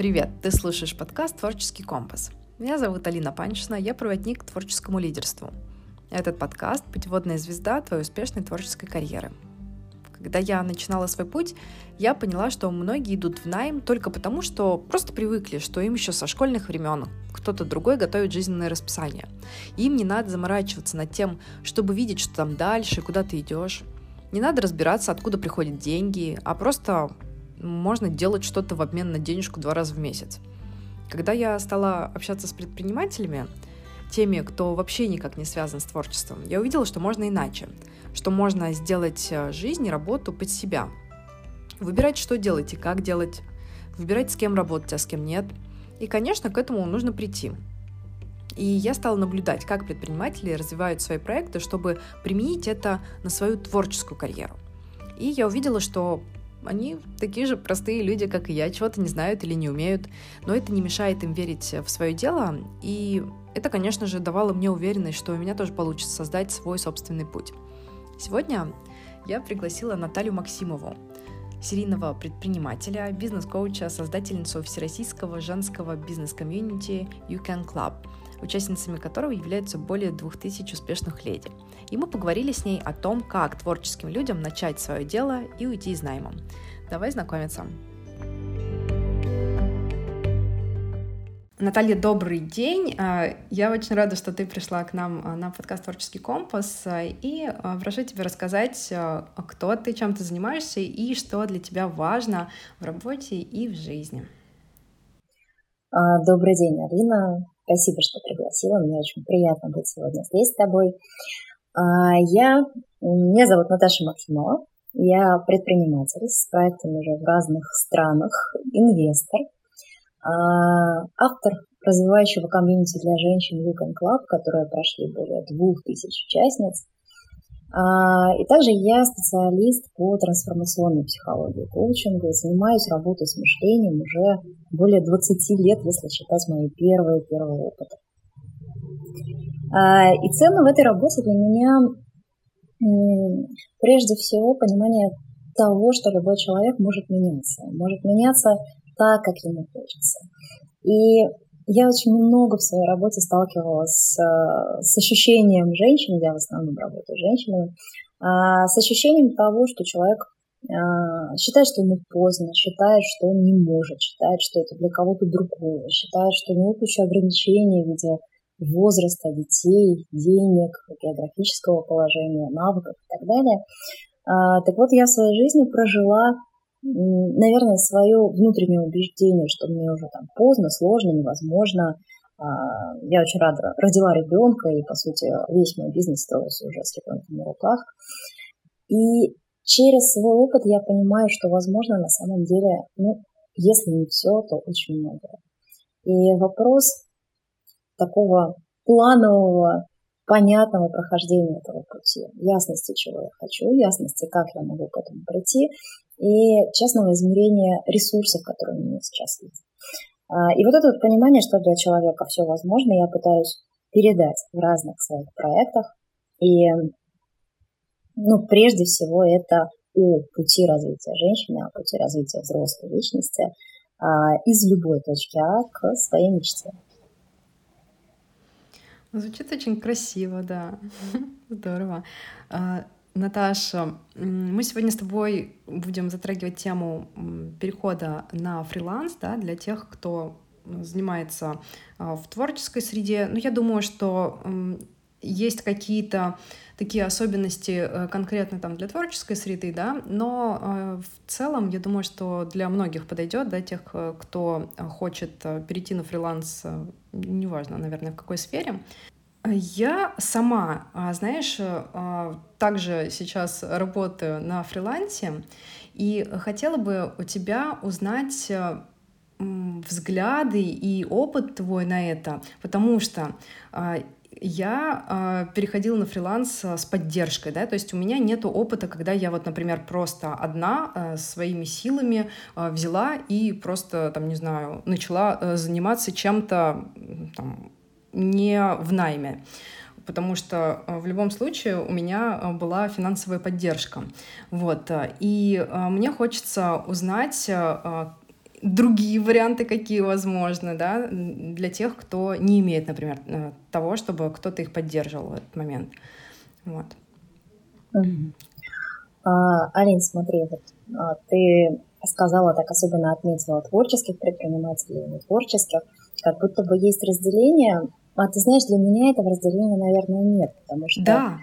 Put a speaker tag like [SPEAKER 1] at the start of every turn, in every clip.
[SPEAKER 1] Привет! Ты слушаешь подкаст «Творческий компас». Меня зовут Алина Панчина, я проводник к творческому лидерству. Этот подкаст – путеводная звезда твоей успешной творческой карьеры. Когда я начинала свой путь, я поняла, что многие идут в найм только потому, что просто привыкли, что им еще со школьных времен кто-то другой готовит жизненное расписание. Им не надо заморачиваться над тем, чтобы видеть, что там дальше, куда ты идешь. Не надо разбираться, откуда приходят деньги, а просто можно делать что-то в обмен на денежку два раза в месяц. Когда я стала общаться с предпринимателями, теми, кто вообще никак не связан с творчеством, я увидела, что можно иначе, что можно сделать э, жизнь и работу под себя. Выбирать, что делать и как делать, выбирать, с кем работать, а с кем нет. И, конечно, к этому нужно прийти. И я стала наблюдать, как предприниматели развивают свои проекты, чтобы применить это на свою творческую карьеру. И я увидела, что они такие же простые люди, как и я, чего-то не знают или не умеют, но это не мешает им верить в свое дело, и это, конечно же, давало мне уверенность, что у меня тоже получится создать свой собственный путь. Сегодня я пригласила Наталью Максимову, серийного предпринимателя, бизнес-коуча, создательницу всероссийского женского бизнес-комьюнити You Can Club – участницами которого являются более 2000 успешных леди. И мы поговорили с ней о том, как творческим людям начать свое дело и уйти из найма. Давай знакомиться. Наталья, добрый день. А, я очень рада, что ты пришла к нам а, на подкаст «Творческий компас». И а, прошу тебя рассказать, кто ты, чем ты занимаешься и что для тебя важно в работе и в жизни.
[SPEAKER 2] Добрый день, Алина. Спасибо, что пригласила. Мне очень приятно быть сегодня здесь с тобой. А, я, меня зовут Наташа Максимова. Я предприниматель с проектами уже в разных странах, инвестор, а, автор развивающего комьюнити для женщин Weekend Club, которые прошли более двух тысяч участниц. А, и также я специалист по трансформационной психологии, коучингу, занимаюсь работой с мышлением уже более 20 лет, если считать мои первые-первые опыты. А, и ценно в этой работе для меня прежде всего понимание того, что любой человек может меняться, может меняться так, как ему хочется. И я очень много в своей работе сталкивалась с, э, с ощущением женщин, я в основном работаю с женщинами, а, с ощущением того, что человек а, считает, что ему поздно, считает, что он не может, считает, что это для кого-то другого, считает, что у него куча ограничений в виде возраста детей, денег, географического положения, навыков и так далее. А, так вот, я в своей жизни прожила наверное, свое внутреннее убеждение, что мне уже там поздно, сложно, невозможно. А, я очень рада, родила ребенка, и, по сути, весь мой бизнес строился уже с ребенком на руках. И через свой опыт я понимаю, что, возможно, на самом деле, ну, если не все, то очень многое. И вопрос такого планового, понятного прохождения этого пути, ясности, чего я хочу, ясности, как я могу к этому прийти, и честного измерения ресурсов, которые у меня сейчас есть. А, и вот это вот понимание, что для человека все возможно, я пытаюсь передать в разных своих проектах. И ну, прежде всего это о пути развития женщины, о пути развития взрослой личности а, из любой точки А к своей мечте.
[SPEAKER 1] Звучит очень красиво, да. Здорово. А, Наташа, мы сегодня с тобой будем затрагивать тему перехода на фриланс да, для тех, кто занимается а, в творческой среде. Но я думаю, что есть какие-то такие особенности э, конкретно там для творческой среды, да, но э, в целом я думаю, что для многих подойдет, да, тех, э, кто хочет перейти на фриланс, неважно, наверное, в какой сфере. Я сама, а, знаешь, а, также сейчас работаю на фрилансе, и хотела бы у тебя узнать взгляды и опыт твой на это, потому что я переходила на фриланс с поддержкой, да, то есть у меня нет опыта, когда я вот, например, просто одна своими силами взяла и просто, там, не знаю, начала заниматься чем-то, там, не в найме потому что э, в любом случае у меня э, была финансовая поддержка. Вот. Э, и мне хочется узнать, другие варианты какие возможны, да, для тех, кто не имеет, например, э, того, чтобы кто-то их поддерживал в этот момент. Вот.
[SPEAKER 2] А, Алин, смотри, вот, а, ты сказала, так особенно отметила творческих предпринимателей и нетворческих, как будто бы есть разделение. А ты знаешь, для меня этого разделения, наверное, нет, потому что
[SPEAKER 1] да.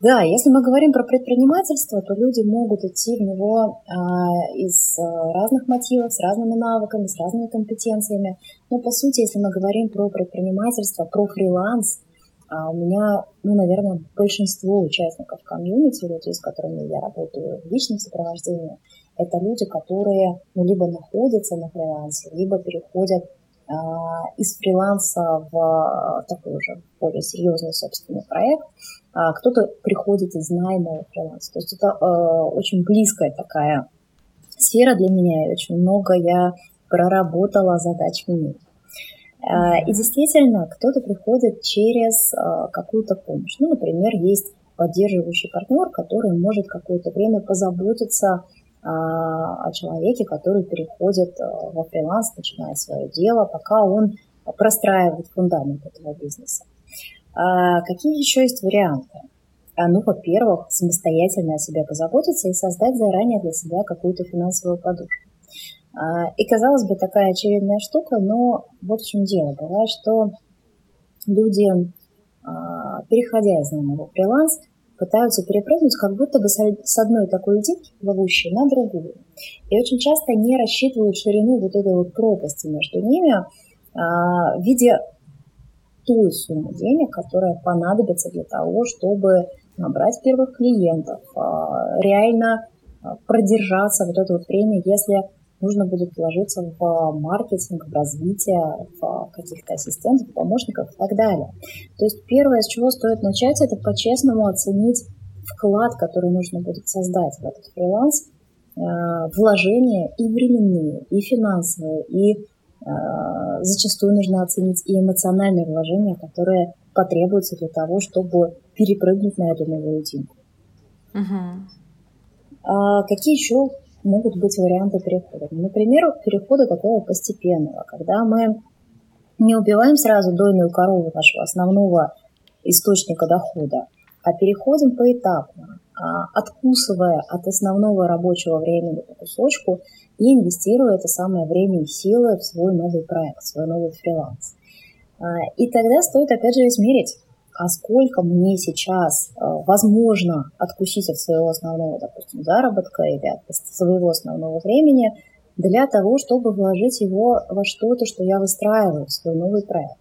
[SPEAKER 2] Да, если мы говорим про предпринимательство, то люди могут идти в него а, из а, разных мотивов, с разными навыками, с разными компетенциями. Но по сути, если мы говорим про предпринимательство, про фриланс, а у меня, ну, наверное, большинство участников комьюнити, людей, с которыми я работаю в личном сопровождении, это люди, которые ну, либо находятся на фрилансе, либо переходят а, из фриланса в такой уже более серьезный собственный проект, кто-то приходит из найма фриланса. То есть это очень близкая такая сфера для меня, и очень много я проработала задач в ней. И действительно, кто-то приходит через какую-то помощь. Ну, например, есть поддерживающий партнер, который может какое-то время позаботиться а, о человеке, который переходит во фриланс, начинает свое дело, пока он простраивает фундамент этого бизнеса. А какие еще есть варианты? А, ну, во-первых, самостоятельно о себе позаботиться и создать заранее для себя какую-то финансовую подушку. И, казалось бы, такая очевидная штука, но вот в чем дело. Бывает, что люди, переходя из в фриланс, пытаются перепрыгнуть как будто бы с одной такой льдинки плавущей на другую. И очень часто не рассчитывают ширину вот этой вот пропасти между ними а, в виде той суммы денег, которая понадобится для того, чтобы набрать первых клиентов, а, реально а, продержаться вот это вот время, если нужно будет вложиться в маркетинг, в развитие, в каких-то ассистентов, помощников и так далее. То есть первое, с чего стоит начать, это по-честному оценить вклад, который нужно будет создать в этот фриланс, вложения и временные, и финансовые, и зачастую нужно оценить и эмоциональные вложения, которые потребуются для того, чтобы перепрыгнуть на эту новую льдинку. Uh-huh. А какие еще могут быть варианты перехода. Например, перехода такого постепенного, когда мы не убиваем сразу дойную корову нашего основного источника дохода, а переходим поэтапно, откусывая от основного рабочего времени по кусочку и инвестируя это самое время и силы в свой новый проект, в свой новый фриланс. А, и тогда стоит опять же измерить, а сколько мне сейчас э, возможно откусить от своего основного, допустим, заработка или от своего основного времени для того, чтобы вложить его во что-то, что я выстраиваю, в свой новый проект.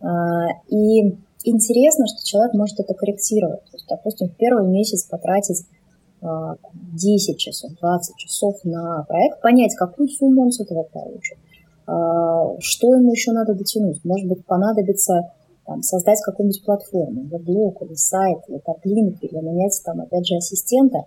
[SPEAKER 2] А, и интересно, что человек может это корректировать. То есть, допустим, в первый месяц потратить 10 а, часов, 20 часов на проект, понять, какую сумму он с этого получит, а, что ему еще надо дотянуть. Может быть, понадобится там, создать какую-нибудь платформу, или блог, или сайт, или топлинк, или нанять там, опять же, ассистента,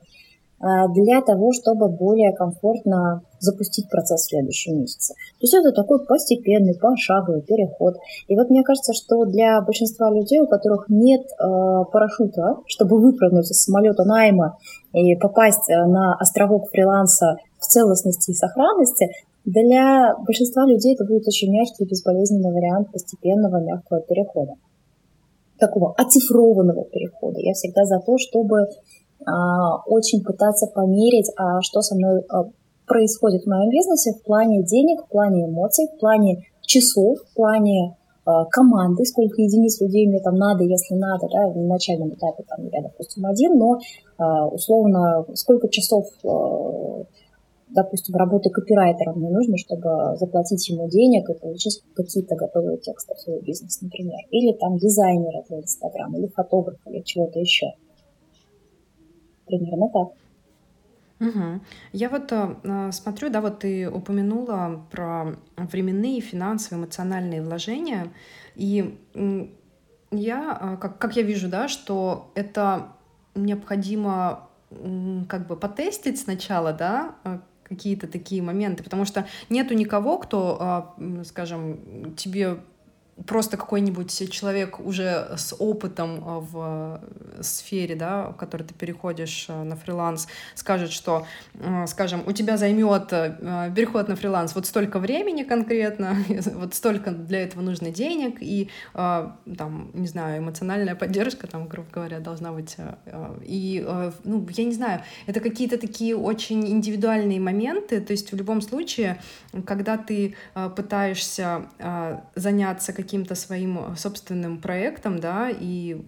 [SPEAKER 2] для того, чтобы более комфортно запустить процесс в следующем месяце. То есть это такой постепенный, пошаговый переход. И вот мне кажется, что для большинства людей, у которых нет э, парашюта, чтобы выпрыгнуть из самолета найма и попасть э, на островок фриланса в целостности и сохранности, для большинства людей это будет очень мягкий и безболезненный вариант постепенного мягкого перехода. Такого оцифрованного перехода. Я всегда за то, чтобы очень пытаться померить, а что со мной а, происходит в моем бизнесе в плане денег, в плане эмоций, в плане часов, в плане а, команды, сколько единиц людей мне там надо, если надо, да, в начальном этапе там я, допустим, один, но а, условно сколько часов а, допустим, работы копирайтером мне нужно, чтобы заплатить ему денег и получить какие-то готовые тексты в свой бизнес, например. Или там дизайнера для Инстаграма, или фотографа, или чего-то еще. Примерно так.
[SPEAKER 1] Угу. Я вот э, смотрю, да, вот ты упомянула про временные, финансовые, эмоциональные вложения, и я, э, как, как я вижу, да, что это необходимо как бы потестить сначала, да, э, какие-то такие моменты, потому что нету никого, кто, скажем, тебе просто какой-нибудь человек уже с опытом в сфере, да, в которой ты переходишь на фриланс, скажет, что, скажем, у тебя займет переход на фриланс вот столько времени конкретно, вот столько для этого нужно денег, и там, не знаю, эмоциональная поддержка, там, грубо говоря, должна быть. И, ну, я не знаю, это какие-то такие очень индивидуальные моменты, то есть в любом случае, когда ты пытаешься заняться каким-то своим собственным проектом, да, и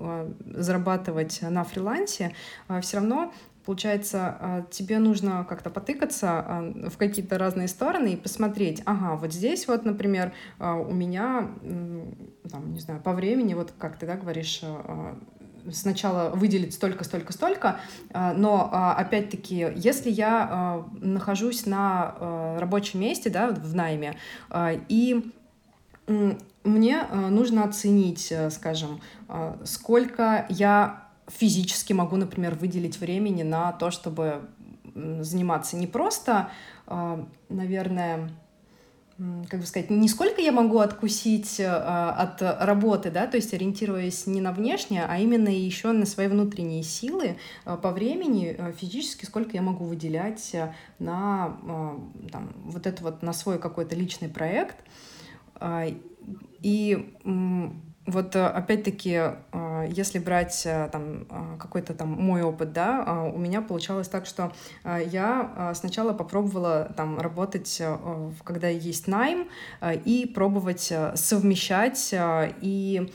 [SPEAKER 1] зарабатывать на фрилансе, все равно Получается, тебе нужно как-то потыкаться в какие-то разные стороны и посмотреть, ага, вот здесь вот, например, у меня, там, не знаю, по времени, вот как ты, да, говоришь, сначала выделить столько, столько, столько, но опять-таки, если я нахожусь на рабочем месте, да, в найме, и мне нужно оценить, скажем, сколько я физически могу, например, выделить времени на то, чтобы заниматься не просто, а, наверное, как бы сказать, не сколько я могу откусить от работы, да, то есть ориентируясь не на внешнее, а именно еще на свои внутренние силы по времени физически, сколько я могу выделять на там, вот это вот на свой какой-то личный проект. И вот э, опять-таки, э, если брать э, там какой-то там мой опыт, да, у меня получалось так, что я сначала попробовала там работать, когда есть найм, и пробовать совмещать и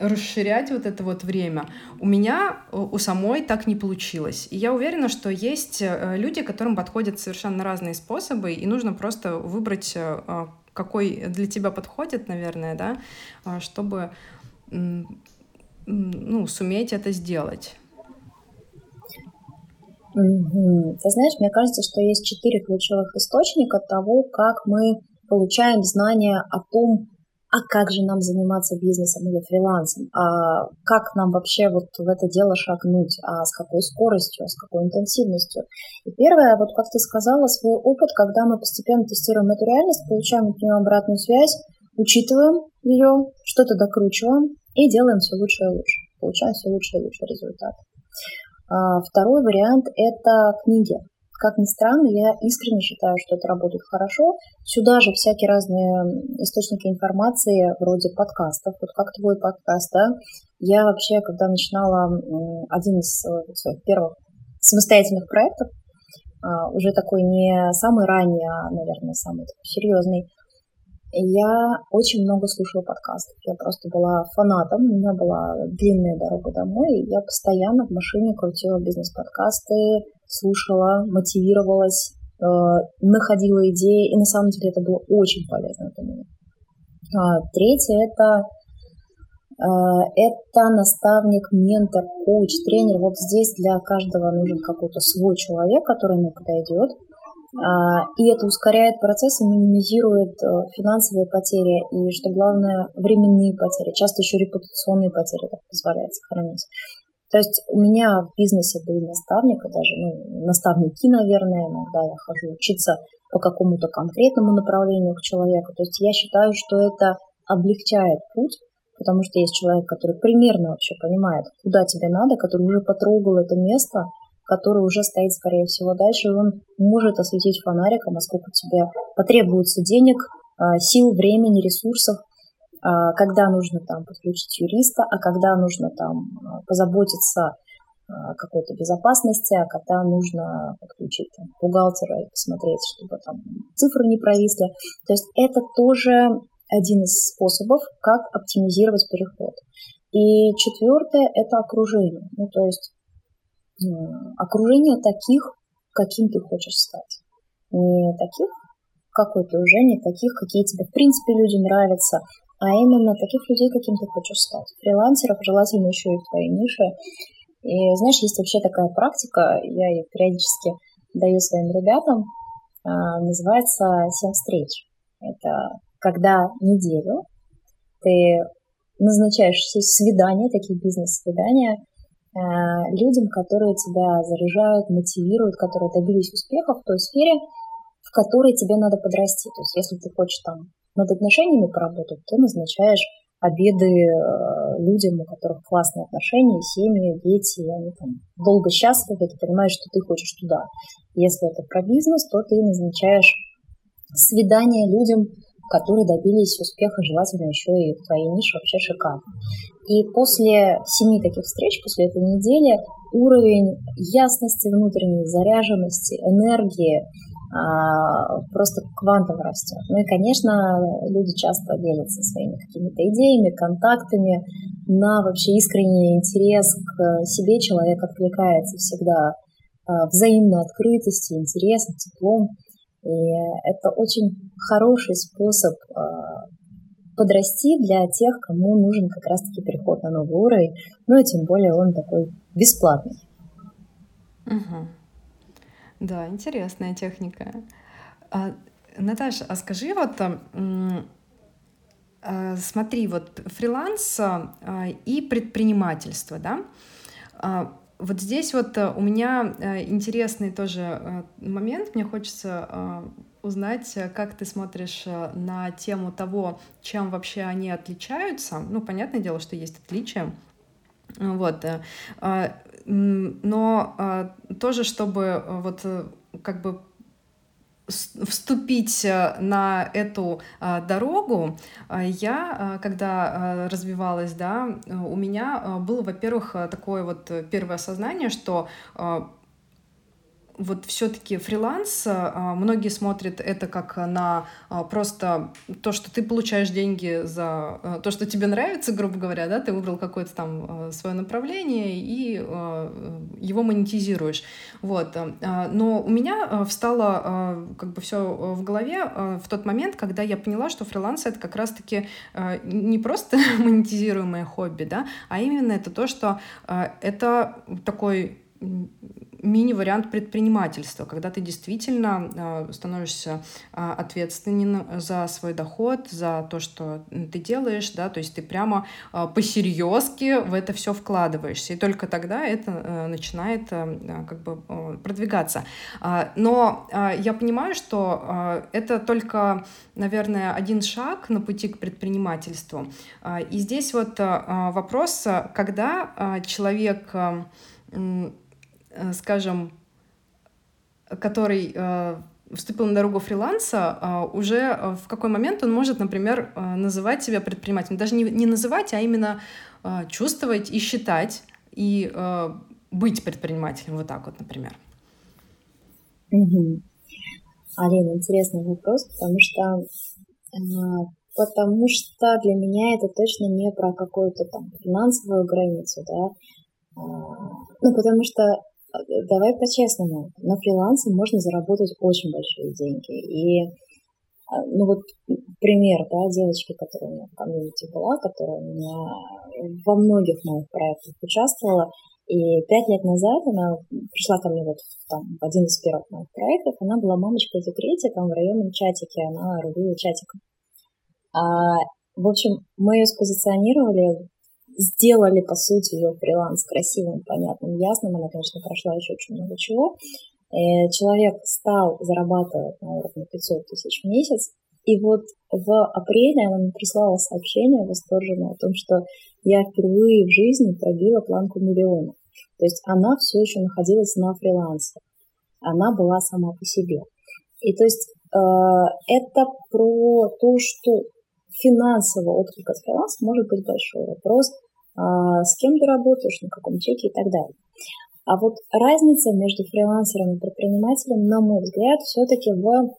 [SPEAKER 1] расширять вот это вот время. У меня у самой так не получилось. И я уверена, что есть люди, которым подходят совершенно разные способы, и нужно просто выбрать какой для тебя подходит, наверное, да, а, чтобы ну, суметь это сделать.
[SPEAKER 2] Ты знаешь, мне кажется, что есть четыре ключевых источника того, как мы получаем знания о том, а как же нам заниматься бизнесом или фрилансом, а как нам вообще вот в это дело шагнуть, а с какой скоростью, с какой интенсивностью. И первое, вот как ты сказала, свой опыт, когда мы постепенно тестируем эту реальность, получаем от нее обратную связь, учитываем ее, что-то докручиваем и делаем все лучше и лучше, получаем все лучше и лучше результат. А второй вариант – это книги. Как ни странно, я искренне считаю, что это работает хорошо. Сюда же всякие разные источники информации, вроде подкастов. Вот как твой подкаст, да? Я вообще, когда начинала один из э, своих первых самостоятельных проектов, а, уже такой не самый ранний, а, наверное, самый такой серьезный, я очень много слушала подкастов. Я просто была фанатом. У меня была длинная дорога домой, и я постоянно в машине крутила бизнес-подкасты, слушала, мотивировалась, э, находила идеи, и на самом деле это было очень полезно для меня. А, третье – это э, это наставник, ментор, коуч, тренер. Вот здесь для каждого нужен какой-то свой человек, который ему подойдет. А, и это ускоряет процесс и минимизирует э, финансовые потери и, что главное, временные потери. Часто еще репутационные потери так позволяет сохранить. То есть у меня в бизнесе были наставники, даже ну, наставники, наверное, иногда я хожу учиться по какому-то конкретному направлению к человеку. То есть я считаю, что это облегчает путь, потому что есть человек, который примерно вообще понимает, куда тебе надо, который уже потрогал это место, который уже стоит, скорее всего, дальше, и он может осветить фонариком, а сколько тебе потребуется денег, а, сил, времени, ресурсов, когда нужно там подключить юриста, а когда нужно там а, позаботиться о какой-то безопасности, а когда нужно подключить там, бухгалтера и посмотреть, чтобы там цифры не провисли. То есть это тоже один из способов, как оптимизировать переход. И четвертое – это окружение. Ну, то есть окружение таких, каким ты хочешь стать. Не таких, какой ты уже, не таких, какие тебе в принципе люди нравятся, а именно таких людей, каким ты хочешь стать. Фрилансеров желательно еще и в твоей нише. И знаешь, есть вообще такая практика, я ее периодически даю своим ребятам, а, называется «Семь встреч». Это когда неделю ты назначаешь свидания, такие бизнес-свидания, а, людям, которые тебя заряжают, мотивируют, которые добились успеха в той сфере, в которой тебе надо подрасти. То есть если ты хочешь там над отношениями поработать, ты назначаешь обеды э, людям, у которых классные отношения, семьи, дети, они там долго счастливы, ты понимаешь, что ты хочешь туда. Если это про бизнес, то ты назначаешь свидания людям, которые добились успеха, желательно еще и в твоей нише вообще шикарно. И после семи таких встреч, после этой недели, уровень ясности внутренней, заряженности, энергии, просто квантово растет. Ну и, конечно, люди часто делятся своими какими-то идеями, контактами на вообще искренний интерес к себе. Человек откликается всегда а, взаимной открытостью, интересом, теплом. И это очень хороший способ а, подрасти для тех, кому нужен как раз-таки переход на новый уровень. Ну и тем более он такой бесплатный.
[SPEAKER 1] Угу. Да, интересная техника. А, Наташа, а скажи вот, а, смотри, вот фриланс а, и предпринимательство, да? А, вот здесь вот у меня интересный тоже момент. Мне хочется узнать, как ты смотришь на тему того, чем вообще они отличаются. Ну, понятное дело, что есть отличия. Вот но а, тоже, чтобы э, вот э, как бы вступить э, на эту а, дорогу, я, когда развивалась, да, у меня было, во-первых, такое вот первое осознание, что вот все-таки фриланс, а, многие смотрят это как на а, просто то, что ты получаешь деньги за а, то, что тебе нравится, грубо говоря, да, ты выбрал какое-то там свое направление и его монетизируешь. Вот. Но у меня встало как бы все в голове в тот момент, когда я поняла, что фриланс это как раз-таки не просто монетизируемое хобби, да, а именно это то, что это такой мини-вариант предпринимательства, когда ты действительно а, становишься а, ответственен за свой доход, за то, что ты делаешь, да, то есть ты прямо а, посерьезки в это все вкладываешься, и только тогда это начинает как бы продвигаться. Но я понимаю, что это только, наверное, один шаг на пути к предпринимательству. И здесь вот вопрос, когда человек Э, скажем, который э, вступил на дорогу фриланса, э, уже в какой момент он может, например, называть себя предпринимателем. Даже не, не называть, а именно чувствовать и считать, и быть предпринимателем. Вот так вот, например.
[SPEAKER 2] Угу. Алина, интересный вопрос, потому что потому что для меня это точно не про какую-то там финансовую границу, да, ну, потому что давай по-честному, на фрилансе можно заработать очень большие деньги. И а, ну вот пример, да, девочки, которая у меня в комьюнити была, которая у меня во многих моих проектах участвовала, и пять лет назад она пришла ко мне вот там, в один из первых моих проектов, она была мамочкой в декрете, там в районном чатике, она рубила чатиком. А, в общем, мы ее спозиционировали сделали, по сути, ее фриланс красивым, понятным, ясным. Она, конечно, прошла еще очень много чего. Э, человек стал зарабатывать на уровне 500 тысяч в месяц. И вот в апреле она мне прислала сообщение восторженное о том, что я впервые в жизни пробила планку миллиона. То есть она все еще находилась на фрилансе. Она была сама по себе. И то есть э, это про то, что финансового отклика с фриланса может быть большой вопрос, а, с кем ты работаешь, на каком чеке и так далее. А вот разница между фрилансером и предпринимателем, на мой взгляд, все-таки в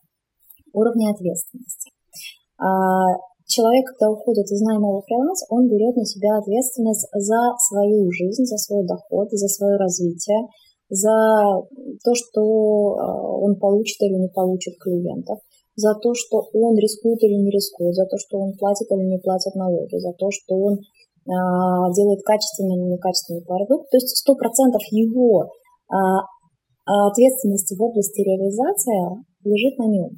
[SPEAKER 2] уровне ответственности. А, человек, когда уходит из найма во фриланс, он берет на себя ответственность за свою жизнь, за свой доход, за свое развитие, за то, что а, он получит или не получит клиентов, за то, что он рискует или не рискует, за то, что он платит или не платит налоги, за то, что он а, делает качественный или некачественный продукт. То есть 100% его а, ответственности в области реализации лежит на нем.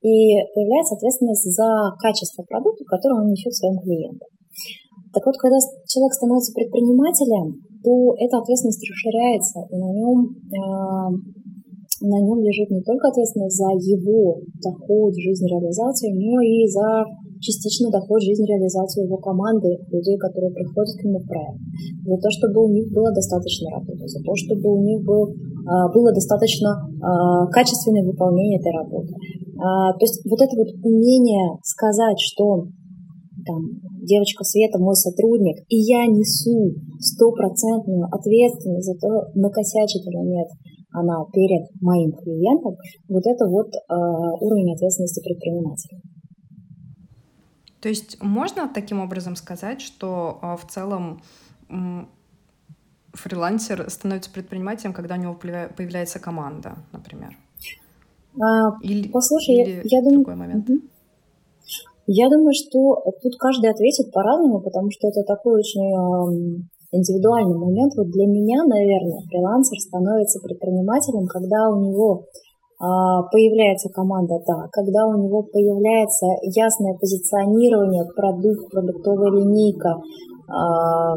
[SPEAKER 2] И появляется ответственность за качество продукта, который он несет своим клиентам. Так вот, когда человек становится предпринимателем, то эта ответственность расширяется, и на нем на нем лежит не только ответственность за его доход, жизнь, реализацию, но и за частично доход, жизнь, реализацию его команды, людей, которые приходят к нему в проект, за то, чтобы у них было достаточно работы, за то, чтобы у них был, а, было достаточно а, качественное выполнение этой работы. А, то есть вот это вот умение сказать, что там, девочка Света мой сотрудник, и я несу стопроцентную ответственность за то, накосячит или нет она перед моим клиентом, вот это вот э, уровень ответственности предпринимателя.
[SPEAKER 1] То есть можно таким образом сказать, что э, в целом фрилансер становится предпринимателем, когда у него появляется команда, например?
[SPEAKER 2] А, или, Послушай, или я, я думаю, такой момент? Угу. Я думаю, что тут каждый ответит по-разному, потому что это такой очень индивидуальный момент. Вот для меня, наверное, фрилансер становится предпринимателем, когда у него а, появляется команда, да, когда у него появляется ясное позиционирование, продукт, продуктовая линейка, а,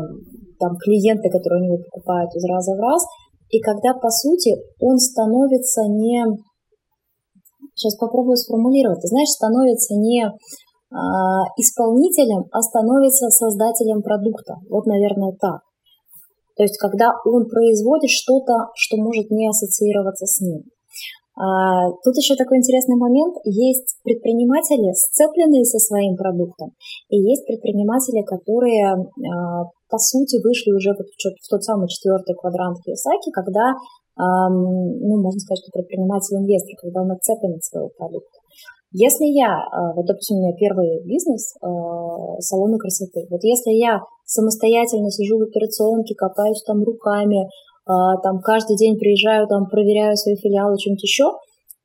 [SPEAKER 2] там клиенты, которые у него покупают из раза в раз, и когда, по сути, он становится не... Сейчас попробую сформулировать. Ты знаешь, становится не исполнителем, а становится создателем продукта. Вот, наверное, так. То есть, когда он производит что-то, что может не ассоциироваться с ним. А, тут еще такой интересный момент. Есть предприниматели, сцепленные со своим продуктом, и есть предприниматели, которые, а, по сути, вышли уже в тот самый четвертый квадрант Киосаки, когда, ну, можно сказать, что предприниматель-инвестор, когда он отцеплен от своего продукта. Если я, а, вот, допустим, у меня первый бизнес, а, салоны красоты, вот если я самостоятельно сижу в операционке, копаюсь там руками, а, там каждый день приезжаю, там проверяю свои филиалы, что-нибудь еще,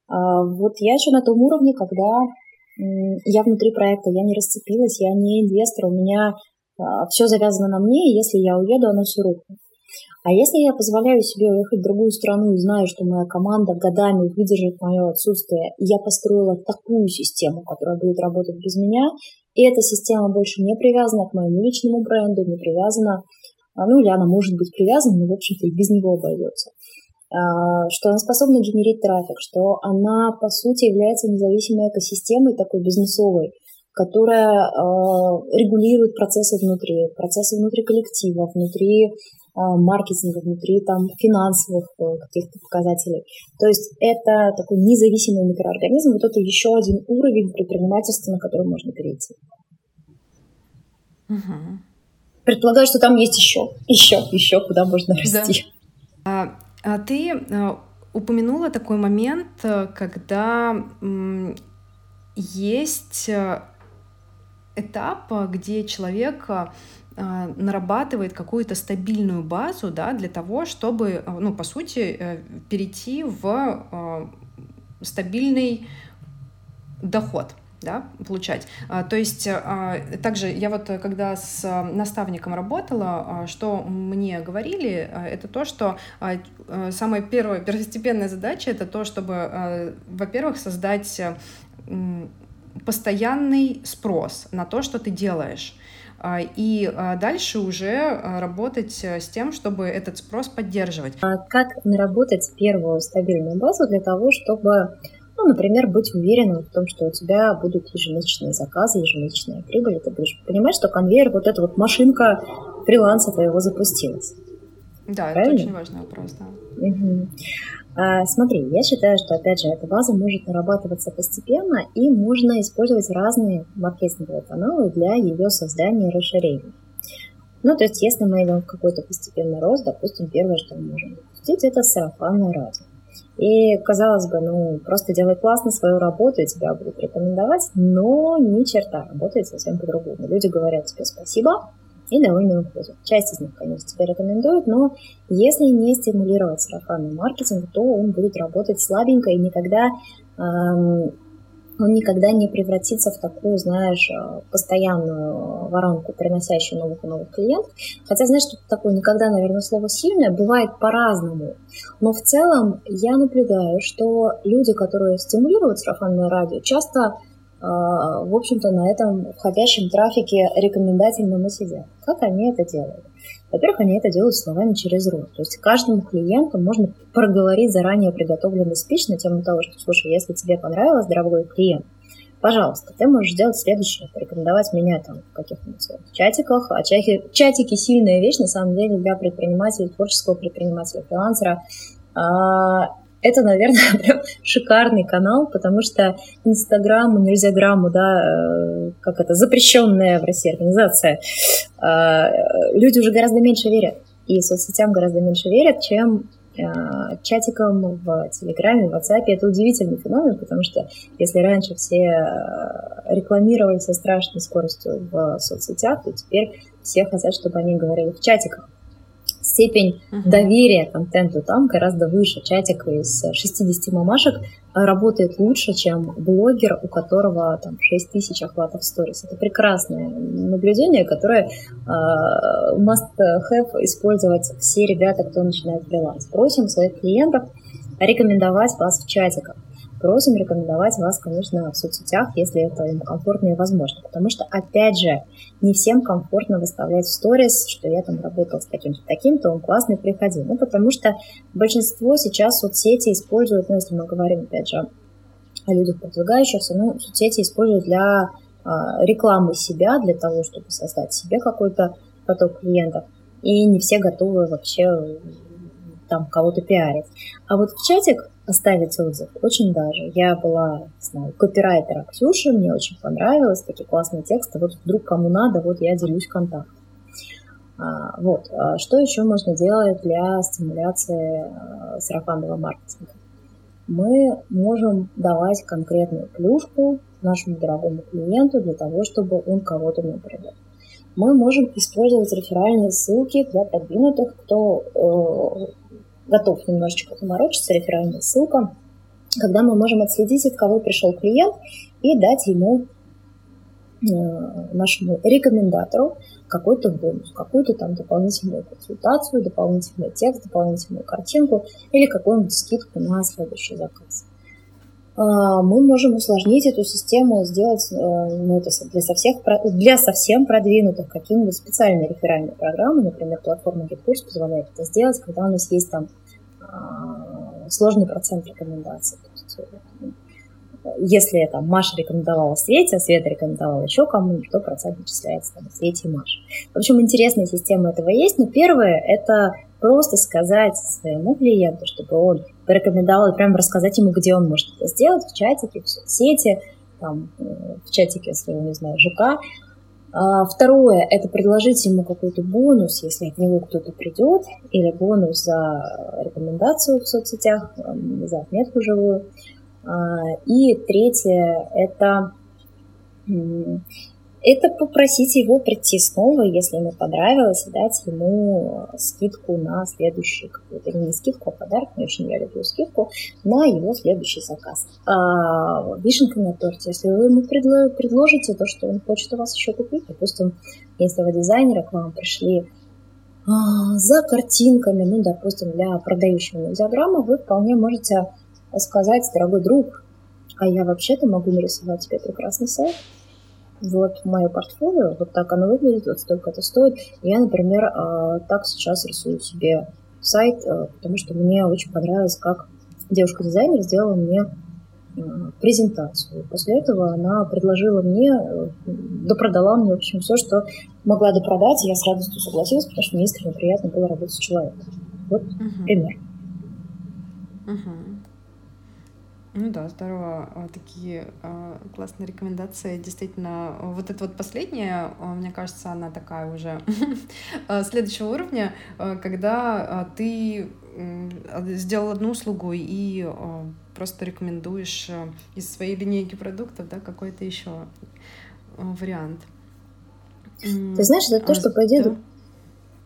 [SPEAKER 2] вот я еще на том уровне, когда я внутри проекта, я не расцепилась, я не инвестор, у меня все завязано на мне, и если я уеду, оно все рухнет. А если я позволяю себе уехать в другую страну и знаю, что моя команда годами выдержит мое отсутствие, и я построила такую систему, которая будет работать без меня, и эта система больше не привязана к моему личному бренду, не привязана, а, ну или она может быть привязана, но, в общем-то, и без него обойдется а, что она способна генерить трафик, что она, по сути, является независимой экосистемой такой бизнесовой, которая э, регулирует процессы внутри, процессы внутри коллектива, внутри а, маркетинга, внутри там финансовых э, каких-то показателей. То есть это такой независимый микроорганизм, вот это еще один уровень предпринимательства, на который можно перейти. Угу. Предполагаю, что там есть еще, еще, еще, куда можно расти.
[SPEAKER 1] Да. А, а ты а, упомянула такой момент, э, когда м, есть э, этап, где человек нарабатывает какую-то стабильную базу да, для того, чтобы, а, ну, по сути, э, перейти в а, стабильный доход да, получать. То есть также я вот когда с наставником работала, что мне говорили, это то, что самая первая первостепенная задача это то, чтобы, во-первых, создать постоянный спрос на то, что ты делаешь. А, и а, дальше уже а, работать э, с тем, чтобы этот спрос поддерживать.
[SPEAKER 2] А как наработать первую стабильную базу для того, чтобы ну, например, быть уверенным в том, что у тебя будут ежемесячные заказы, ежемесячная прибыль, ты будешь понимать, что конвейер, вот эта вот машинка фриланса твоего запустилась.
[SPEAKER 1] Да, Правильно? это очень важный вопрос, да.
[SPEAKER 2] Угу. А, смотри, я считаю, что, опять же, эта база может нарабатываться постепенно, и можно использовать разные маркетинговые каналы для ее создания и расширения. Ну, то есть, если мы идем в какой-то постепенный рост, допустим, первое, что мы можем запустить, это сарафанное радио. И, казалось бы, ну, просто делай классно свою работу, и тебя будут рекомендовать, но ни черта, работает совсем по-другому. Люди говорят тебе спасибо, и довольно уходят. Часть из них, конечно, тебя рекомендуют, но если не стимулировать сарафанный маркетинг, то он будет работать слабенько и никогда эм, он никогда не превратится в такую, знаешь, э, постоянную воронку, приносящую новых и новых клиентов. Хотя, знаешь, что такое никогда, наверное, слово сильное, бывает по-разному. Но в целом я наблюдаю, что люди, которые стимулируют сарафанное радио, часто в общем-то, на этом входящем трафике рекомендательном и сидят. Как они это делают? Во-первых, они это делают словами через рот. То есть каждому клиенту можно проговорить заранее приготовленный спич на тему того, что, слушай, если тебе понравилось, дорогой клиент, пожалуйста, ты можешь сделать следующее, порекомендовать меня там в каких-нибудь чатиках. А чатики, чатики сильная вещь, на самом деле, для предпринимателей, творческого предпринимателя, фрилансера. Это, наверное, прям шикарный канал, потому что Инстаграму, нельзя да, э, как это, запрещенная в России организация, а, люди уже гораздо меньше верят. И соцсетям гораздо меньше верят, чем а, чатикам в Телеграме, в WhatsApp. Это удивительный феномен, потому что если раньше все э, рекламировали со страшной скоростью в соцсетях, то теперь все хотят, чтобы они говорили в чатиках степень uh-huh. доверия контенту там гораздо выше. Чатик из 60 мамашек работает лучше, чем блогер, у которого там 6 тысяч охватов сторис. Это прекрасное наблюдение, которое uh, must have использовать все ребята, кто начинает фриланс. Просим своих клиентов рекомендовать вас в чатиках просим рекомендовать вас, конечно, в соцсетях, если это им комфортно и возможно. Потому что, опять же, не всем комфортно выставлять в сторис, что я там работал с таким-то, таким-то, он классный, приходи. Ну, потому что большинство сейчас соцсети используют, ну, если мы говорим, опять же, о людях продвигающихся, ну, соцсети используют для э, рекламы себя, для того, чтобы создать себе какой-то поток клиентов. И не все готовы вообще там кого-то пиарить. А вот в чатик оставить отзыв очень даже. Я была, знаю, копирайтера Ксюши, мне очень понравилось, такие классные тексты. Вот вдруг кому надо, вот я делюсь контактом. А, вот. А что еще можно делать для стимуляции а, сарафанного маркетинга? Мы можем давать конкретную плюшку нашему дорогому клиенту для того, чтобы он кого-то не привел. Мы можем использовать реферальные ссылки для продвинутых, кто э, готов немножечко заморочиться, реферальная ссылка, когда мы можем отследить, от кого пришел клиент, и дать ему э, нашему рекомендатору какой-то бонус, какую-то там дополнительную консультацию, дополнительный текст, дополнительную картинку или какую-нибудь скидку на следующий заказ. А, мы можем усложнить эту систему, сделать э, ну, это для, совсем, для совсем продвинутых какие-нибудь специальные реферальные программы, например, платформа GitKurs позволяет это сделать, когда у нас есть там а, сложный процент рекомендаций. Есть, э, если там Маша рекомендовала Свете, а Света рекомендовала еще кому-нибудь, то процент начисляется там Свете и Маше. В общем, интересная система этого есть, но первое – это просто сказать своему клиенту, чтобы он порекомендовал, прям рассказать ему, где он может это сделать, в чатике, в соцсети, там, э, в чатике своего, не знаю, ЖК. А второе – это предложить ему какой-то бонус, если от него кто-то придет, или бонус за рекомендацию в соцсетях, за отметку живую. А, и третье – это это попросить его прийти снова, если ему понравилось, дать ему скидку на следующий какой-то, не скидку, а подарок, не очень я люблю скидку, на его следующий заказ. А, вишенка на торте, если вы ему предложите то, что он хочет у вас еще купить, допустим, если вы дизайнеры к вам пришли а, за картинками, ну, допустим, для продающего диаграммы, вы вполне можете сказать, дорогой друг, а я вообще-то могу нарисовать тебе прекрасный сайт, вот мое портфолио, вот так оно выглядит, вот столько это стоит. Я, например, а, так сейчас рисую себе сайт, а, потому что мне очень понравилось, как девушка-дизайнер сделала мне а, презентацию. После этого она предложила мне, допродала мне, в общем, все, что могла допродать, и я с радостью согласилась, потому что мне искренне приятно было работать с человеком. Вот uh-huh. пример.
[SPEAKER 1] Uh-huh. Ну да, здорово. А, такие а, классные рекомендации. Действительно, вот эта вот последняя, а, мне кажется, она такая уже следующего уровня, когда ты сделал одну услугу и просто рекомендуешь из своей линейки продуктов да, какой-то еще вариант.
[SPEAKER 2] Ты знаешь, это то, что, по идее, да?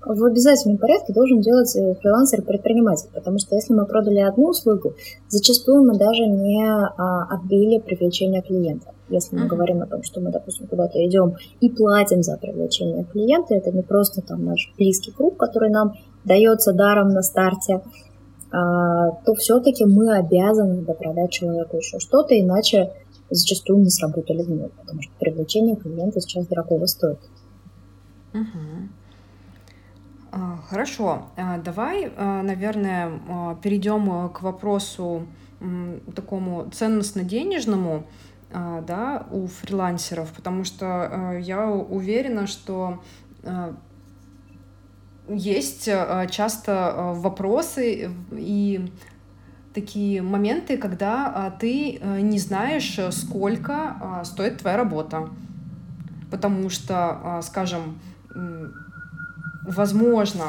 [SPEAKER 2] В обязательном порядке должен делать э, фрилансер-предприниматель, потому что если мы продали одну услугу, зачастую мы даже не а, отбили привлечение клиента. Если мы uh-huh. говорим о том, что мы, допустим, куда-то идем и платим за привлечение клиента, это не просто там наш близкий круг, который нам дается даром на старте, а, то все-таки мы обязаны допродать человеку еще что-то, иначе зачастую не сработали вновь, потому что привлечение клиента сейчас дорогого стоит.
[SPEAKER 1] Угу. Хорошо, а, давай, а, наверное, перейдем к вопросу такому ценностно-денежному да, у фрилансеров, потому что я уверена, что есть часто вопросы и такие моменты, когда ты не знаешь, сколько стоит твоя работа. Потому что, скажем, возможно,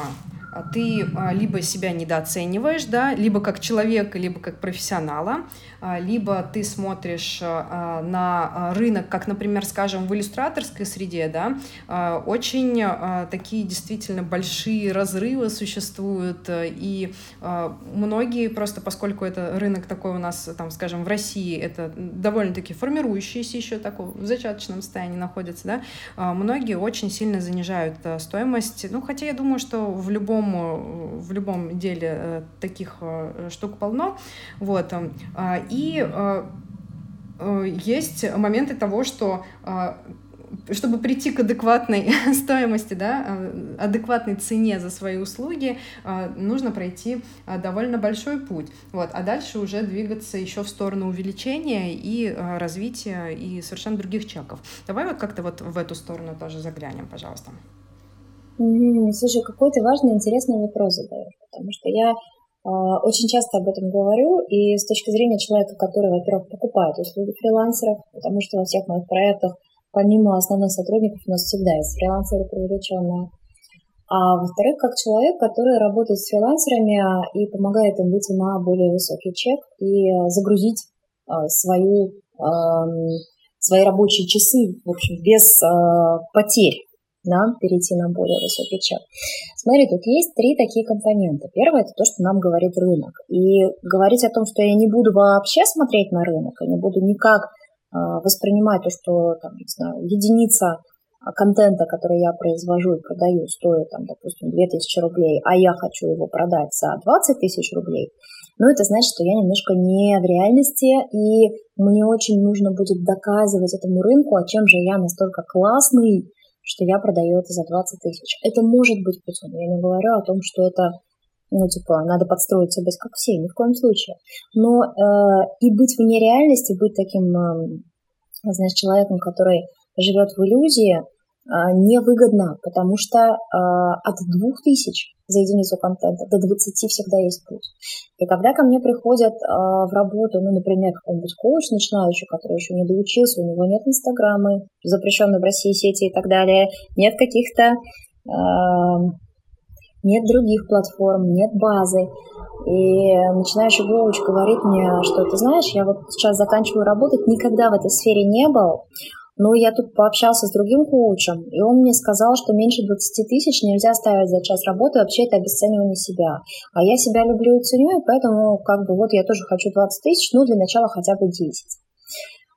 [SPEAKER 1] ты а, либо себя недооцениваешь, да, либо как человека, либо как профессионала, а, либо ты смотришь на рынок, как, например, скажем, в иллюстраторской среде, да, очень такие действительно большие разрывы существуют, и многие просто, поскольку это рынок такой у нас, там, скажем, в России, это довольно-таки формирующийся еще такой в зачаточном состоянии находится, да, многие очень сильно занижают стоимость, ну, хотя я думаю, что в любом любом, в любом деле э, таких э, штук полно. Вот. А, и э, есть моменты того, что чтобы прийти к адекватной стоимости, да, адекватной цене за свои услуги, нужно пройти довольно большой путь. Вот. А дальше уже двигаться еще в сторону увеличения и развития и совершенно других чеков. Давай вот как-то вот в эту сторону тоже заглянем, пожалуйста.
[SPEAKER 2] Слушай, какой ты важный, интересный вопрос задаешь, потому что я э, очень часто об этом говорю, и с точки зрения человека, который, во-первых, покупает услуги фрилансеров, потому что во всех моих проектах, помимо основных сотрудников, у нас всегда есть фрилансеры привлеченные. А во-вторых, как человек, который работает с фрилансерами и помогает им выйти на более высокий чек и загрузить э, свою, свои рабочие часы, в общем, без потерь нам перейти на более высокий чек. Смотри, тут есть три такие компонента. Первое – это то, что нам говорит рынок. И говорить о том, что я не буду вообще смотреть на рынок, и не буду никак э, воспринимать то, что, там, не знаю, единица контента, который я произвожу и продаю, стоит, там, допустим, 2000 рублей, а я хочу его продать за 20 тысяч рублей, ну, это значит, что я немножко не в реальности, и мне очень нужно будет доказывать этому рынку, а чем же я настолько классный, что я продаю это за 20 тысяч. Это может быть путем. Я не говорю о том, что это ну, типа, надо подстроиться быть как все, ни в коем случае. Но э, и быть вне реальности, быть таким, э, знаешь, человеком, который живет в иллюзии, невыгодно, потому что а, от 2000 за единицу контента до 20 всегда есть путь. И когда ко мне приходят а, в работу, ну, например, какой-нибудь коуч начинающий, который еще не доучился, у него нет инстаграма, запрещенной в России сети и так далее, нет каких-то нет других платформ, нет базы. И начинающий коуч говорит мне, что ты знаешь, я вот сейчас заканчиваю работать, никогда в этой сфере не был, но я тут пообщался с другим коучем, и он мне сказал, что меньше 20 тысяч нельзя ставить за час работы, вообще это обесценивание себя. А я себя люблю и ценю, и поэтому как бы вот я тоже хочу 20 тысяч, ну для начала хотя бы 10.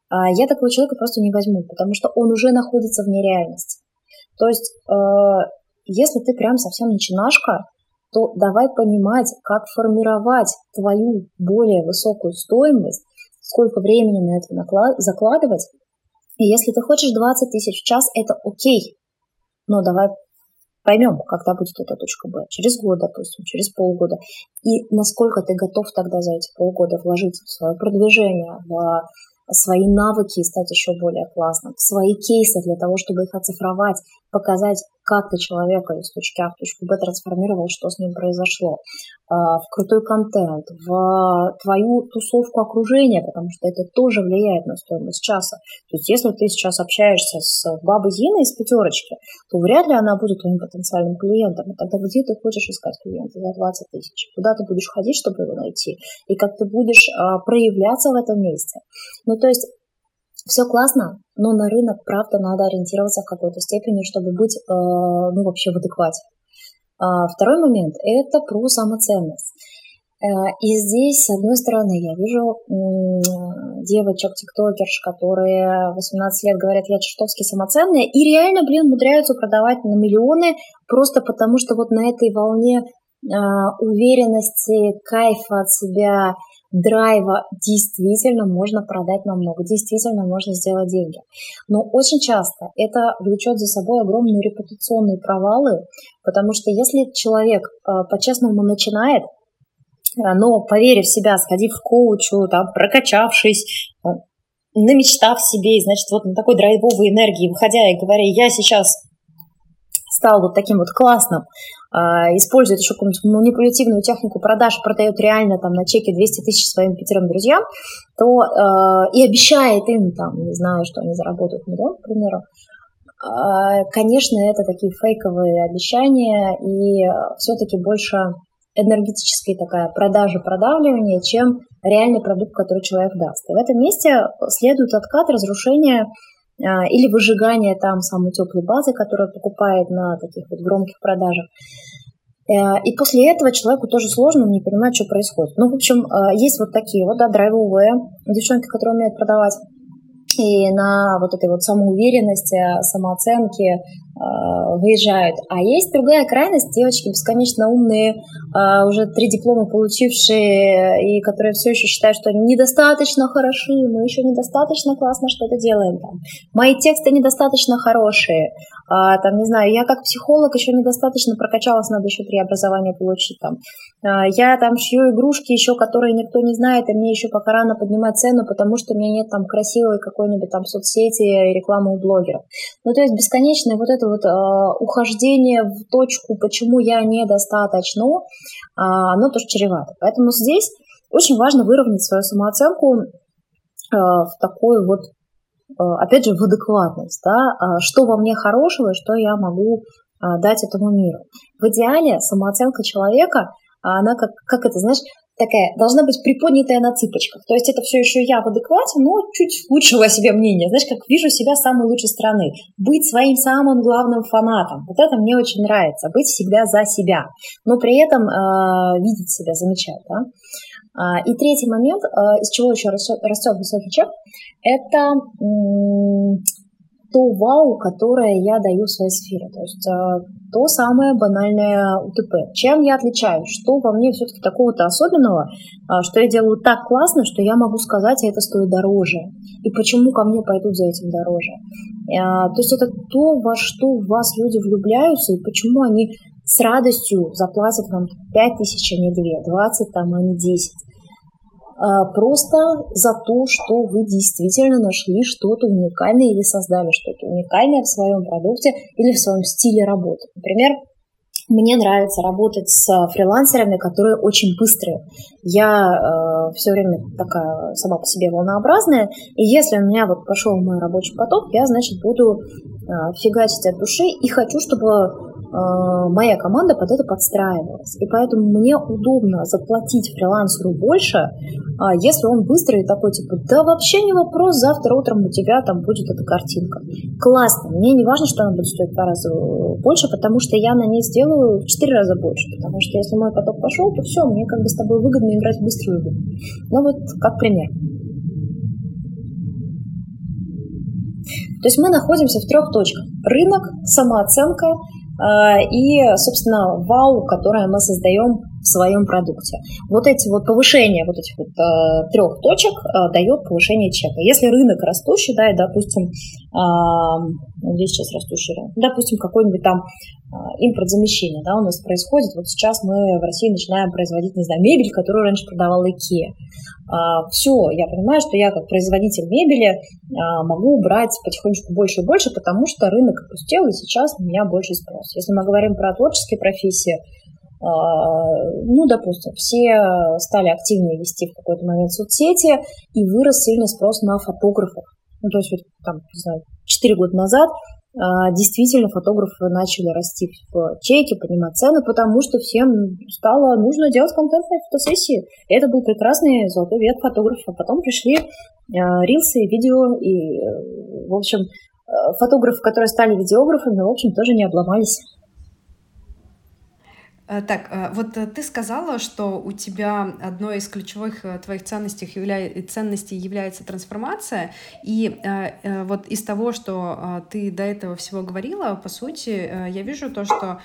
[SPEAKER 2] А я такого человека просто не возьму, потому что он уже находится в нереальности. То есть, э, если ты прям совсем начинашка, то давай понимать, как формировать твою более высокую стоимость, сколько времени на это закладывать, и если ты хочешь 20 тысяч в час, это окей. Но давай поймем, когда будет эта точка Б. Через год, допустим, через полгода. И насколько ты готов тогда за эти полгода вложить в свое продвижение, в свои навыки и стать еще более классным, в свои кейсы для того, чтобы их оцифровать, показать, как ты человека из точки А в точку Б трансформировал, что с ним произошло, а, в крутой контент, в твою тусовку окружения, потому что это тоже влияет на стоимость часа. То есть если ты сейчас общаешься с бабой Зиной из пятерочки, то вряд ли она будет твоим потенциальным клиентом. И тогда где ты хочешь искать клиента за 20 тысяч? Куда ты будешь ходить, чтобы его найти? И как ты будешь а, проявляться в этом месте? Ну, то есть все классно, но на рынок, правда, надо ориентироваться в какой-то степени, чтобы быть, э, ну, вообще в адеквате. А второй момент – это про самоценность. Э, и здесь, с одной стороны, я вижу девочек, тиктокерш, которые 18 лет говорят, я чертовски самоценная, и реально, блин, умудряются продавать на миллионы, просто потому что вот на этой волне а, уверенности, кайфа от себя, драйва действительно можно продать намного, действительно можно сделать деньги. Но очень часто это влечет за собой огромные репутационные провалы, потому что если человек э, по-честному начинает, э, но поверив в себя, сходив в коучу, там, прокачавшись, э, намечтав себе, значит, вот на такой драйвовой энергии, выходя и говоря, я сейчас стал вот таким вот классным, а, использует еще какую-нибудь манипулятивную технику продаж, продает реально там на чеке 200 тысяч своим пятерым друзьям, то э, и обещает им там, не знаю, что они заработают миллион, к примеру, э, конечно, это такие фейковые обещания и все-таки больше энергетическая такая продажа, продавливание, чем реальный продукт, который человек даст. И в этом месте следует откат, разрушение а, или выжигание там самой теплой базы, которая покупает на таких вот громких продажах. Э, и после этого человеку тоже сложно, он не понимает, что происходит. Ну, в общем, э, есть вот такие вот, да, драйвовые девчонки, которые умеют продавать и на вот этой вот самоуверенности, самооценке, а, выезжают. А есть другая крайность, девочки бесконечно умные, а, уже три диплома получившие, и которые все еще считают, что они недостаточно хороши, мы еще недостаточно классно что-то делаем. Там. Мои тексты недостаточно хорошие. А, там, не знаю, я как психолог еще недостаточно прокачалась, надо еще три образования получить. Там. А, я там шью игрушки еще, которые никто не знает, и мне еще пока рано поднимать цену, потому что у меня нет там красивой какой-нибудь там соцсети, рекламы у блогеров. Ну, то есть бесконечное вот это вот э, ухождение в точку, почему я недостаточно, э, оно тоже чревато. Поэтому здесь очень важно выровнять свою самооценку э, в такой вот Э, опять же, в адекватность, да, а что во мне хорошего и что я могу а, дать этому миру. В идеале самооценка человека, она как, как это, знаешь, такая, должна быть приподнятая на цыпочках. То есть это все еще я в адеквате, но чуть лучшего себе мнения. Знаешь, как вижу себя с самой лучшей стороны. Быть своим самым главным фанатом. Вот это мне очень нравится. Быть всегда за себя. Но при этом э, видеть себя, замечать. Да? А, и третий момент, а, из чего еще растет, высокий чек, это то вау, которое я даю в своей сфере. То есть а, то самое банальное УТП. Чем я отличаюсь? Что во мне все-таки такого-то особенного, что я делаю так классно, что я могу сказать, а это стоит дороже. И почему ко мне пойдут за этим дороже? То есть это то, во что в вас люди влюбляются, и почему они с радостью заплатят вам 5 тысяч, а не 2, 20 там, а не 10. А, просто за то, что вы действительно нашли что-то уникальное или создали что-то уникальное в своем продукте или в своем стиле работы. Например, мне нравится работать с фрилансерами, которые очень быстрые. Я э, все время такая сама по себе волнообразная, и если у меня вот пошел мой рабочий поток, я, значит, буду э, фигачить от души и хочу, чтобы моя команда под это подстраивалась. И поэтому мне удобно заплатить фрилансеру больше, а, если он быстрый и такой, типа, да вообще не вопрос, завтра утром у тебя там будет эта картинка. Классно. Мне не важно, что она будет стоить в два раза больше, потому что я на ней сделаю в четыре раза больше. Потому что если мой поток пошел, то все, мне как бы с тобой выгодно играть в быструю игру. Ну вот, как пример. То есть мы находимся в трех точках. Рынок, самооценка и, собственно, вау, которое мы создаем в своем продукте. Вот эти вот повышения вот этих вот э, трех точек э, дает повышение чека. Если рынок растущий, да, и, допустим, э, здесь сейчас растущий рынок, допустим, какой-нибудь там э, импортзамещение, да, у нас происходит, вот сейчас мы в России начинаем производить, не знаю, мебель, которую раньше продавала IKEA. А, все, я понимаю, что я как производитель мебели а, могу брать потихонечку больше и больше, потому что рынок опустел, и сейчас у меня больше спрос. Если мы говорим про творческие профессии, а, ну, допустим, все стали активнее вести в какой-то момент соцсети, и вырос сильный спрос на фотографов. Ну, то есть, вот, там, не знаю, 4 года назад а, действительно фотографы начали расти в чеке, поднимать цены, потому что всем стало нужно делать контентные фотосессии. И это был прекрасный золотой век фотографов. А потом пришли а, рилсы, видео, и, э, в общем, э, фотографы, которые стали видеографами, в общем, тоже не обломались.
[SPEAKER 1] Э, так, э, вот э, ты сказала, что у тебя одной из ключевых твоих ценностей, явля... ценностей является трансформация, и вот из того, что ты до этого всего говорила, по сути, я вижу то, что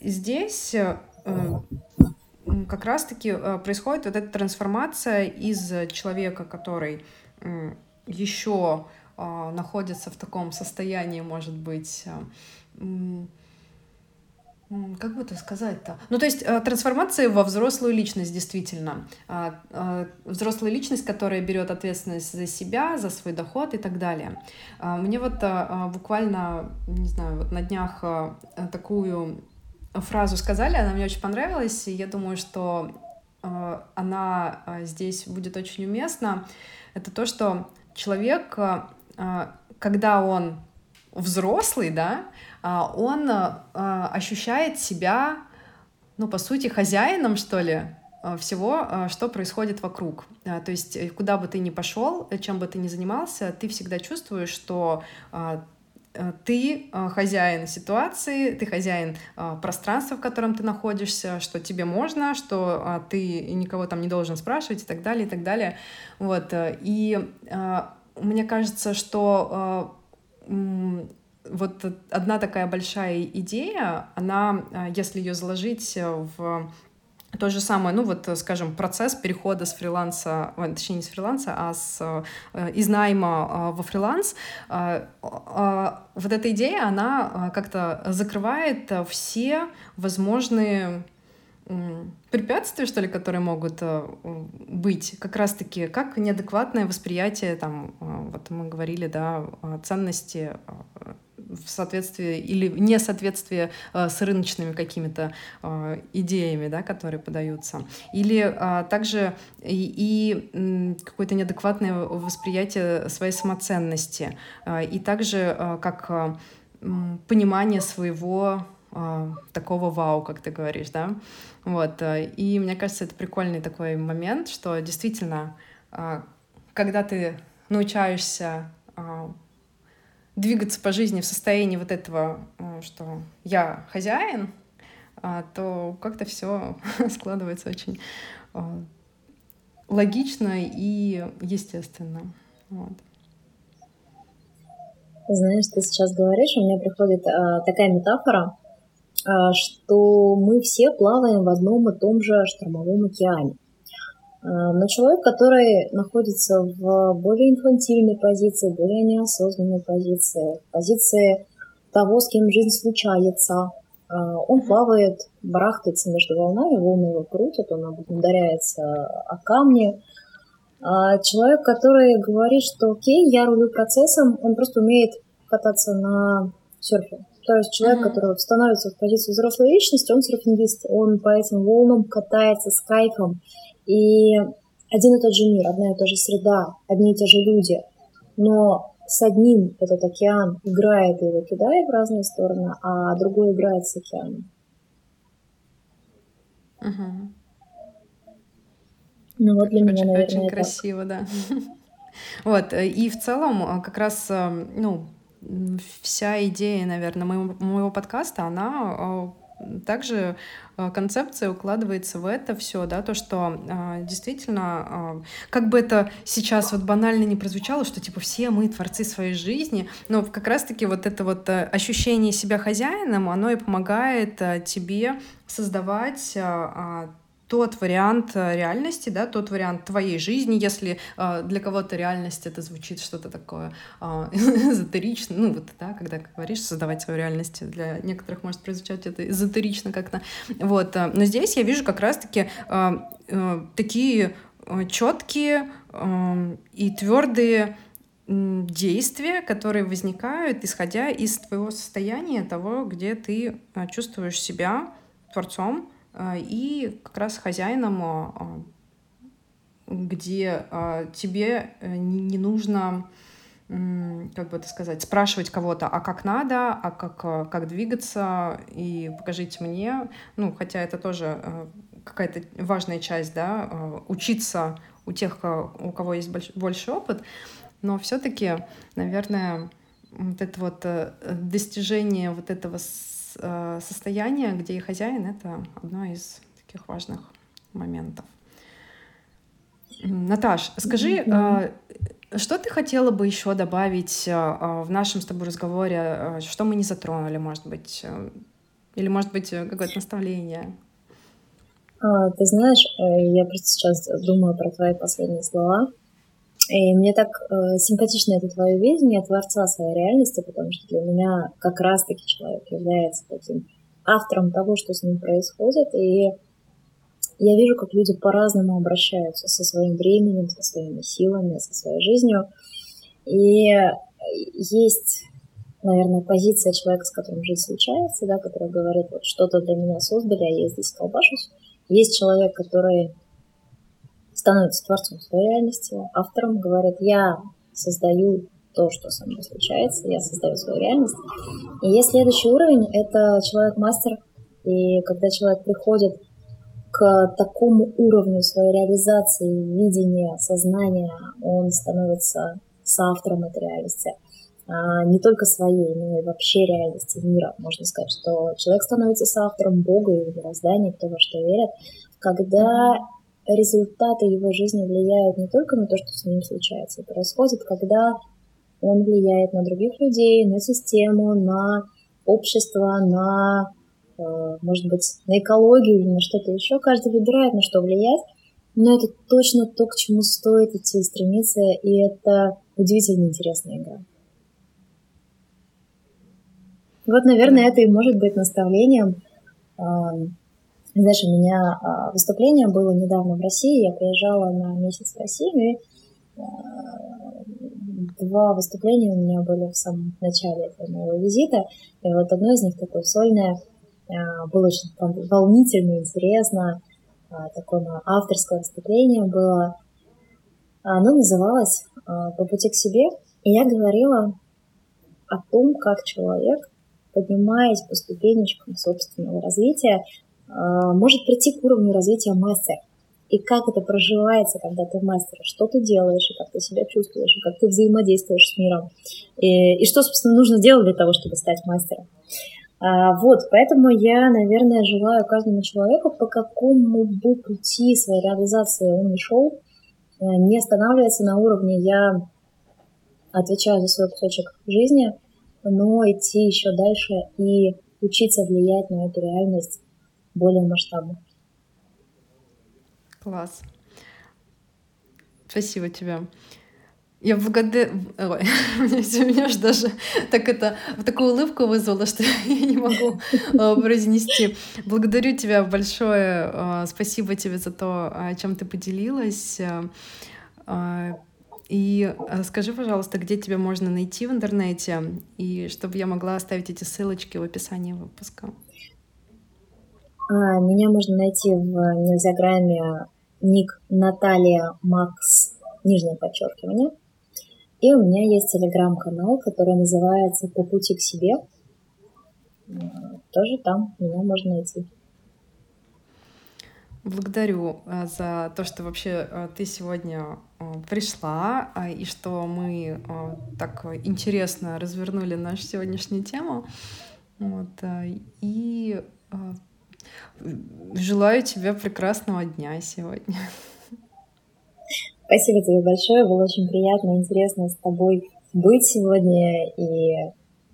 [SPEAKER 1] здесь как раз-таки происходит вот эта трансформация из человека, который еще находится в таком состоянии, может быть, как бы это сказать-то? Ну, то есть э, трансформация во взрослую личность, действительно. А, а, взрослая личность, которая берет ответственность за себя, за свой доход и так далее. А, мне вот буквально, не знаю, вот на днях такую фразу сказали, она мне очень понравилась, и я думаю, что она здесь будет очень уместна. Это то, что человек, когда он взрослый, да, он а, ощущает себя, ну, по сути, хозяином, что ли, а, всего, что происходит вокруг. То есть, э, куда бы ты ни пошел, чем бы ты ни занимался, ты всегда чувствуешь, что э, ты хозяин ситуации, ты хозяин пространства, в котором ты находишься, что тебе можно, что ты никого там не должен спрашивать и так далее, и так далее. Вот. Э, и мне кажется, что вот одна такая большая идея, она, а, если ее заложить в то же самое, ну вот, скажем, процесс перехода с фриланса, точнее не с фриланса, а с, э, из найма во фриланс, вот эта идея, она как-то закрывает все возможные препятствия, что ли, которые могут э, быть, как раз-таки, как неадекватное восприятие, там, вот мы говорили, да, ценности в соответствии или несоответствии э, с рыночными какими-то э, идеями, да, которые подаются. Или э, также и, и какое-то неадекватное восприятие своей самоценности. Э, и также как понимание своего такого вау, как ты говоришь, да. Вот. И мне кажется, это прикольный такой момент, что действительно, когда ты научаешься двигаться по жизни в состоянии вот этого, э, что я хозяин, а, то как-то все складывается очень э, логично и естественно. Вот.
[SPEAKER 2] Знаешь, ты сейчас говоришь, у меня приходит а, такая метафора, а, что мы все плаваем в одном и том же штормовом океане. Э, но человек, который находится в более инфантильной позиции, более неосознанной позиции, позиции того, с кем жизнь случается, э, он плавает, барахтается между волнами, волны его крутят, он ударяется о камни. А человек, который говорит, что окей, я рулю процессом, он просто умеет кататься на серфе. То есть человек, mm-hmm. который становится в позицию взрослой личности, он серфингист, он по этим волнам катается с кайфом. И один и тот же мир, одна и та же среда, одни и те же люди. Но с одним этот океан играет и его кидает в разные стороны, а другой играет с океаном.
[SPEAKER 1] Угу.
[SPEAKER 2] Ну вот для меня, наверное,
[SPEAKER 1] Очень красиво, да. Вот, и в целом а, как раз, а, ну, вся идея, наверное, моего, моего подкаста, она также а, концепция укладывается в это все, да, то, что э, действительно, э, как бы это сейчас вот банально не прозвучало, что типа все мы творцы своей жизни, но как раз-таки вот это вот э, ощущение себя хозяином, оно и помогает э, тебе создавать э, тот вариант э, реальности, да, тот вариант твоей жизни, если э, для кого-то реальность это звучит что-то такое э, эзотерично, ну вот, да, когда говоришь создавать свою реальность, для некоторых может прозвучать это эзотерично как-то, вот, э, но здесь я вижу как раз-таки э, э, такие э, четкие э, и твердые действия, которые возникают, исходя из твоего состояния, того, где ты э, чувствуешь себя творцом, и как раз хозяином, а, а, где тебе э, не нужно как бы это сказать, спрашивать кого-то, а как надо, а как, как двигаться, и покажите мне, ну, хотя это тоже э, какая-то важная часть, да, учиться у тех, у кого есть больш, больше опыт, но все-таки, наверное, вот это вот э, достижение вот этого состояние, где и хозяин — это одно из таких важных моментов. Наташ, скажи, mm-hmm. что ты хотела бы еще добавить э, в нашем с тобой разговоре, что мы не затронули, может быть, или, может быть, какое-то наставление?
[SPEAKER 2] А, ты знаешь, э, я просто сейчас думаю про твои последние слова. И мне так э, симпатично это твое видение творца своей реальности, потому что для меня как раз-таки человек является таким автором того, что с ним происходит. И я вижу, как люди по-разному обращаются со своим временем, со своими силами, со своей жизнью. И есть, наверное, позиция человека, с которым жизнь случается, да, который говорит, вот что-то для меня создали, а я здесь колбашусь. Есть человек, который становится творцом своей реальности, автором, говорит, я создаю то, что со мной случается, я создаю свою реальность. И есть следующий уровень, это человек-мастер, и когда человек приходит к такому уровню своей реализации, видения, сознания, он становится соавтором этой реальности. А, не только своей, но и вообще реальности мира. Можно сказать, что человек становится соавтором Бога и мироздания, кто во что верит, когда результаты его жизни влияют не только на то, что с ним случается, происходит, когда он влияет на других людей, на систему, на общество, на, э, может быть, на экологию или на что-то еще. Каждый выбирает, на что влиять, но это точно то, к чему стоит идти и стремиться, и это удивительно интересная игра. Вот, наверное, это и может быть наставлением. Знаешь, у меня а, выступление было недавно в России, я приезжала на месяц в Россию, и а, два выступления у меня были в самом начале этого моего визита, и вот одно из них такое сольное, а, было очень волнительно, интересно, такое авторское выступление было. Оно называлось «По пути к себе», и я говорила о том, как человек поднимаясь по ступенечкам собственного развития, может прийти к уровню развития мастера. И как это проживается, когда ты мастер, что ты делаешь, и как ты себя чувствуешь, и как ты взаимодействуешь с миром, и, и что, собственно, нужно делать для того, чтобы стать мастером. А, вот, поэтому я, наверное, желаю каждому человеку, по какому бы пути своей реализации он не шел, а, не останавливаться на уровне «я отвечаю за свой кусочек жизни», но идти еще дальше и учиться влиять на эту реальность более масштабно.
[SPEAKER 1] Класс. Спасибо тебе. Я благодарю... Ой, меня же даже так это, такую улыбку вызвала, что я не могу э, произнести. Благодарю тебя большое. Э, спасибо тебе за то, чем ты поделилась. Э, и э, скажи, пожалуйста, где тебя можно найти в интернете, и чтобы я могла оставить эти ссылочки в описании выпуска.
[SPEAKER 2] А, меня можно найти в Нельзяграме ник Наталья Макс, нижнее подчеркивание. И у меня есть телеграм-канал, который называется «По пути к себе». Тоже там меня можно найти.
[SPEAKER 1] Благодарю э, за то, что вообще э, ты сегодня э, пришла и что мы так интересно развернули нашу сегодняшнюю тему. Вот. И желаю тебе прекрасного дня сегодня.
[SPEAKER 2] Спасибо тебе большое. Было очень приятно и интересно с тобой быть сегодня. И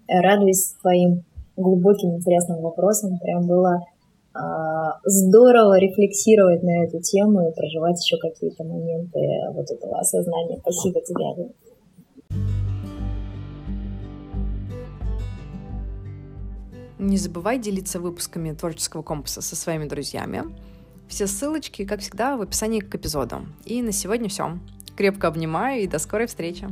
[SPEAKER 2] радуюсь твоим глубоким интересным вопросам. Прям было а, здорово рефлексировать на эту тему и проживать еще какие-то моменты вот этого осознания. Спасибо тебе.
[SPEAKER 1] Не забывай делиться выпусками Творческого компаса со своими друзьями. Все ссылочки, как всегда, в описании к эпизоду. И на сегодня все. Крепко обнимаю и до скорой встречи.